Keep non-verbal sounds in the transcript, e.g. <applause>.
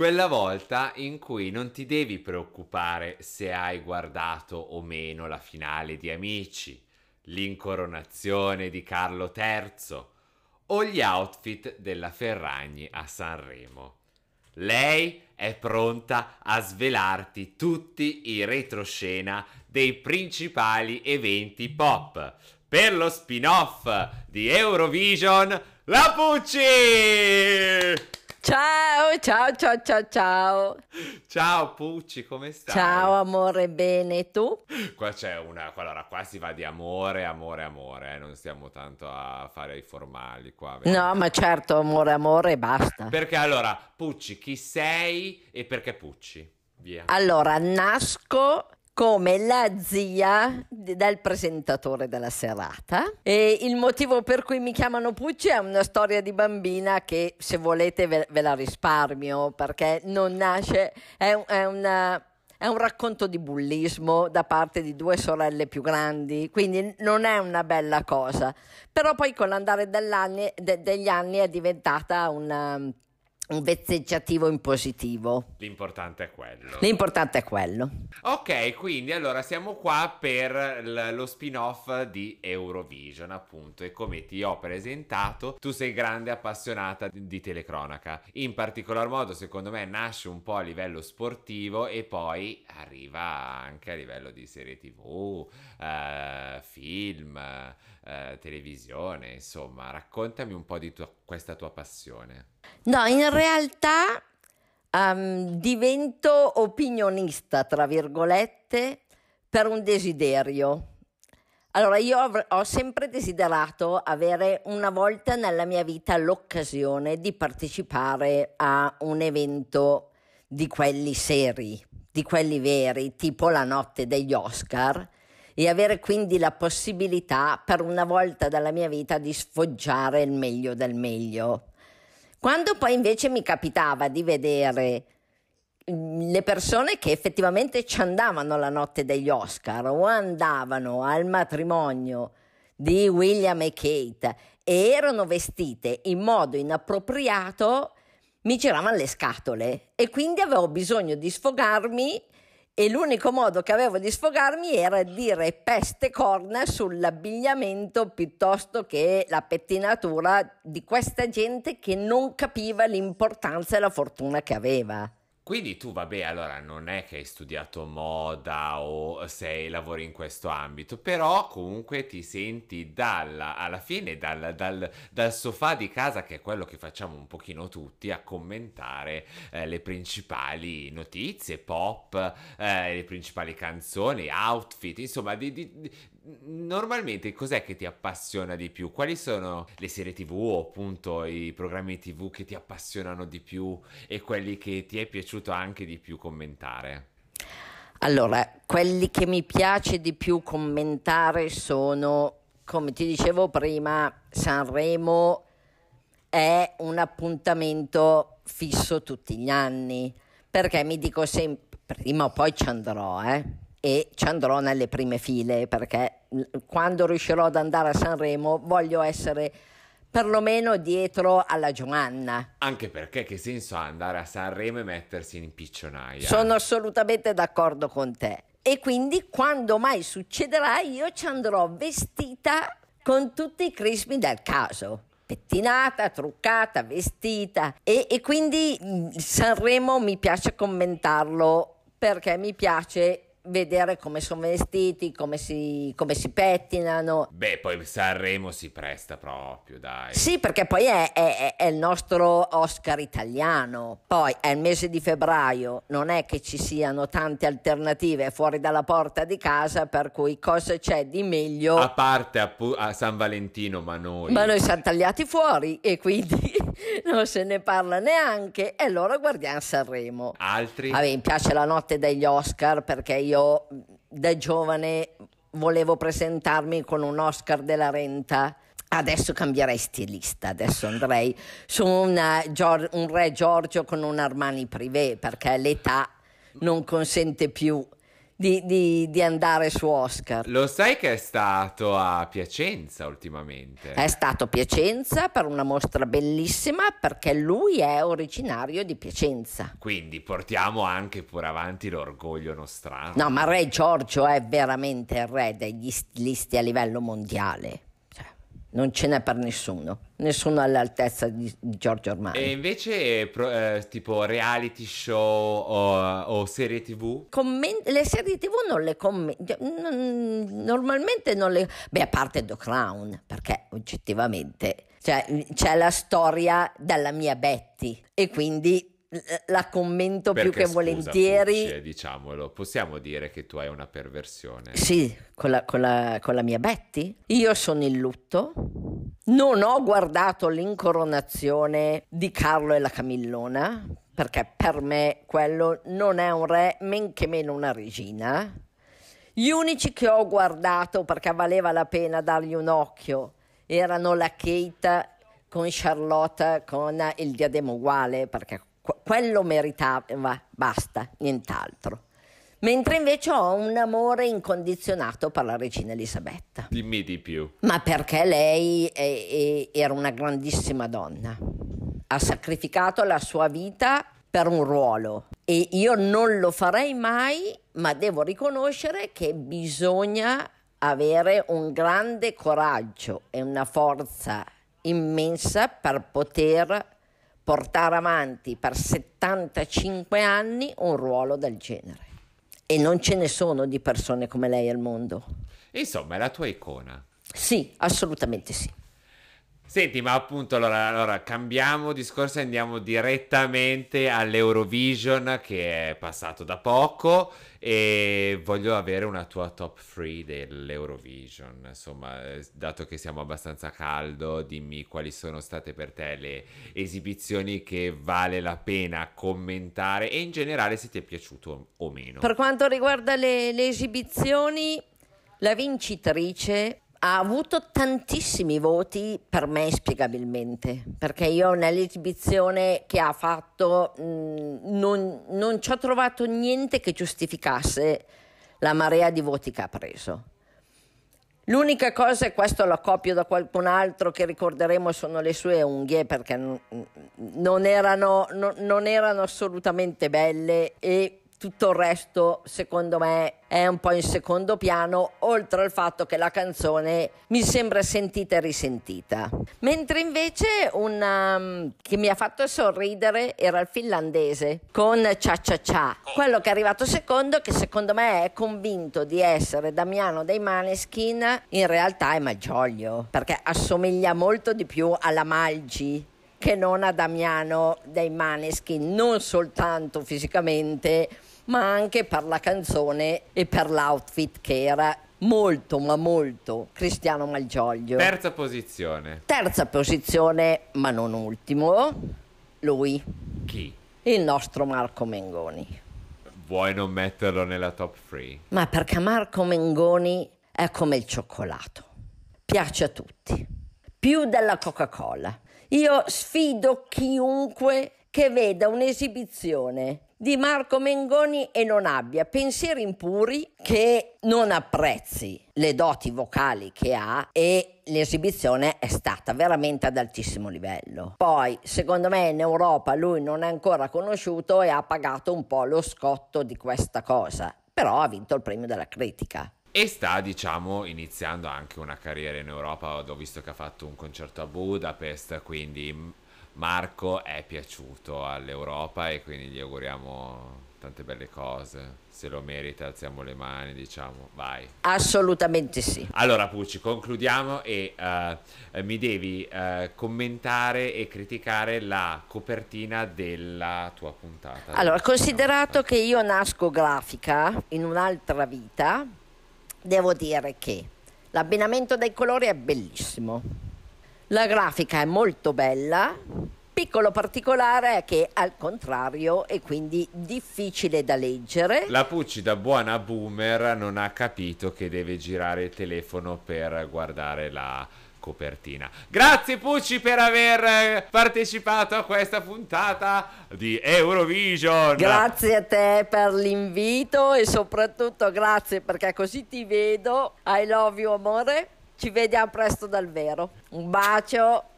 quella volta in cui non ti devi preoccupare se hai guardato o meno la finale di Amici, l'incoronazione di Carlo III o gli outfit della Ferragni a Sanremo. Lei è pronta a svelarti tutti i retroscena dei principali eventi pop per lo spin-off di Eurovision La Pucci! Ciao, ciao, ciao, ciao, ciao. Ciao Pucci, come stai? Ciao amore, bene, tu? Qua c'è una, allora qua si va di amore, amore, amore, eh? non stiamo tanto a fare i formali qua. Veramente. No, ma certo, amore, amore, basta. Perché allora, Pucci, chi sei e perché Pucci? Via. Allora, nasco come la zia del presentatore della serata e il motivo per cui mi chiamano Pucci è una storia di bambina che se volete ve, ve la risparmio perché non nasce, è, è una... È un racconto di bullismo da parte di due sorelle più grandi, quindi non è una bella cosa. Però poi con l'andare de, degli anni è diventata una, un vezzeggiativo in positivo. L'importante è quello. L'importante è quello. Ok, quindi allora siamo qua per l- lo spin-off di Eurovision, appunto, e come ti ho presentato, tu sei grande appassionata di, di telecronaca. In particolar modo, secondo me, nasce un po' a livello sportivo e poi arriva anche a livello di serie TV, eh, film, eh, televisione, insomma, raccontami un po' di tua, questa tua passione. No, in realtà um, divento opinionista, tra virgolette, per un desiderio. Allora, io ho sempre desiderato avere una volta nella mia vita l'occasione di partecipare a un evento di quelli seri, di quelli veri, tipo la notte degli Oscar, e avere quindi la possibilità per una volta della mia vita di sfoggiare il meglio del meglio. Quando poi invece mi capitava di vedere le persone che effettivamente ci andavano la notte degli Oscar o andavano al matrimonio di William e Kate e erano vestite in modo inappropriato, mi giravano le scatole e quindi avevo bisogno di sfogarmi e l'unico modo che avevo di sfogarmi era dire peste corna sull'abbigliamento piuttosto che la pettinatura di questa gente che non capiva l'importanza e la fortuna che aveva. Quindi tu, vabbè, allora non è che hai studiato moda o sei, lavori in questo ambito, però comunque ti senti dalla, alla fine dal, dal, dal sofà di casa, che è quello che facciamo un pochino tutti, a commentare eh, le principali notizie, pop, eh, le principali canzoni, outfit, insomma, di, di, Normalmente cos'è che ti appassiona di più? Quali sono le serie tv o appunto i programmi tv che ti appassionano di più e quelli che ti è piaciuto anche di più commentare? Allora, quelli che mi piace di più commentare sono, come ti dicevo prima, Sanremo è un appuntamento fisso tutti gli anni, perché mi dico sempre, prima o poi ci andrò, eh? e ci andrò nelle prime file perché quando riuscirò ad andare a Sanremo voglio essere perlomeno dietro alla Giovanna. Anche perché che senso ha andare a Sanremo e mettersi in piccionaia? Sono assolutamente d'accordo con te. E quindi quando mai succederà io ci andrò vestita con tutti i crismi del caso pettinata, truccata, vestita e, e quindi Sanremo mi piace commentarlo perché mi piace vedere come sono vestiti, come si, come si, pettinano. Beh, poi Sanremo si presta proprio, dai. Sì, perché poi è, è, è, il nostro Oscar italiano. Poi è il mese di febbraio, non è che ci siano tante alternative fuori dalla porta di casa, per cui cosa c'è di meglio? A parte a, a San Valentino, ma noi... Ma noi siamo tagliati fuori e quindi <laughs> non se ne parla neanche. E allora guardiamo Sanremo. Altri? A me piace la notte degli Oscar perché io io da giovane volevo presentarmi con un Oscar della Renta. Adesso cambierei stilista, adesso andrei su una, un Re Giorgio con un Armani Privé perché l'età non consente più di, di, di andare su Oscar. Lo sai che è stato a Piacenza ultimamente? È stato a Piacenza per una mostra bellissima perché lui è originario di Piacenza. Quindi portiamo anche pure avanti l'orgoglio nostrano. No, ma Re Giorgio è veramente il re degli stilisti a livello mondiale non ce n'è per nessuno, nessuno all'altezza di, di Giorgio Armani. E invece pro, eh, tipo reality show o, o serie tv? Comment- le serie tv non le commento, normalmente non le... Beh, a parte The Crown, perché oggettivamente cioè, c'è la storia della mia Betty e quindi la commento Perché, più che scusa, volentieri. Pucci, diciamolo, possiamo dire che tu hai una perversione. Sì, con la, con, la, con la, mia Betty. Io sono in lutto. Non ho guardato l'incoronazione di Carlo e la Camillona, perché per me quello non è un re, men che meno una regina. Gli unici che ho guardato perché valeva la pena dargli un occhio erano la Kate con Charlotte con il diadema uguale, perché quello meritava, basta, nient'altro. Mentre invece ho un amore incondizionato per la regina Elisabetta. Dimmi di più. Ma perché lei è, è, era una grandissima donna. Ha sacrificato la sua vita per un ruolo e io non lo farei mai, ma devo riconoscere che bisogna avere un grande coraggio e una forza immensa per poter portare avanti per 75 anni un ruolo del genere. E non ce ne sono di persone come lei al mondo. Insomma, è la tua icona. Sì, assolutamente sì. Senti, ma appunto allora, allora, cambiamo discorso e andiamo direttamente all'Eurovision che è passato da poco e voglio avere una tua top 3 dell'Eurovision. Insomma, eh, dato che siamo abbastanza caldo, dimmi quali sono state per te le esibizioni che vale la pena commentare e in generale se ti è piaciuto o meno. Per quanto riguarda le, le esibizioni, la vincitrice ha avuto tantissimi voti per me inspiegabilmente, perché io nell'esibizione che ha fatto mh, mm, non, non ci ho trovato niente che giustificasse la marea di voti che ha preso. L'unica cosa, e questo lo copio da qualcun altro che ricorderemo, sono le sue unghie perché non erano, non erano assolutamente belle e tutto il resto secondo me è un po' in secondo piano, oltre al fatto che la canzone mi sembra sentita e risentita. Mentre invece una um, che mi ha fatto sorridere era il finlandese con Cia Cia Cia, quello che è arrivato secondo che secondo me è convinto di essere Damiano dei Maneskin, in realtà è Malgioglio, perché assomiglia molto di più alla Malgi che non a Damiano dei Maneskin, non soltanto fisicamente, ma anche per la canzone e per l'outfit che era molto ma molto Cristiano Malgioglio. Terza posizione. Terza posizione, ma non ultimo, lui. Chi? Il nostro Marco Mengoni. Vuoi non metterlo nella top 3? Ma perché Marco Mengoni è come il cioccolato. Piace a tutti. Più della Coca-Cola. Io sfido chiunque che veda un'esibizione di Marco Mengoni e non abbia pensieri impuri, che non apprezzi le doti vocali che ha e l'esibizione è stata veramente ad altissimo livello. Poi, secondo me, in Europa lui non è ancora conosciuto e ha pagato un po' lo scotto di questa cosa, però ha vinto il premio della critica. E sta, diciamo, iniziando anche una carriera in Europa. Ho visto che ha fatto un concerto a Budapest, quindi Marco è piaciuto all'Europa e quindi gli auguriamo tante belle cose. Se lo merita, alziamo le mani, diciamo, vai. Assolutamente sì. Allora, Pucci, concludiamo e uh, mi devi uh, commentare e criticare la copertina della tua puntata. Allora, considerato che io nasco grafica in un'altra vita, devo dire che l'abbinamento dei colori è bellissimo la grafica è molto bella, piccolo particolare è che al contrario è quindi difficile da leggere. La Pucci da buona boomer non ha capito che deve girare il telefono per guardare la copertina. Grazie Pucci per aver partecipato a questa puntata di Eurovision. Grazie a te per l'invito e soprattutto grazie perché così ti vedo. I love you amore. Ci vediamo presto dal vero. Un bacio.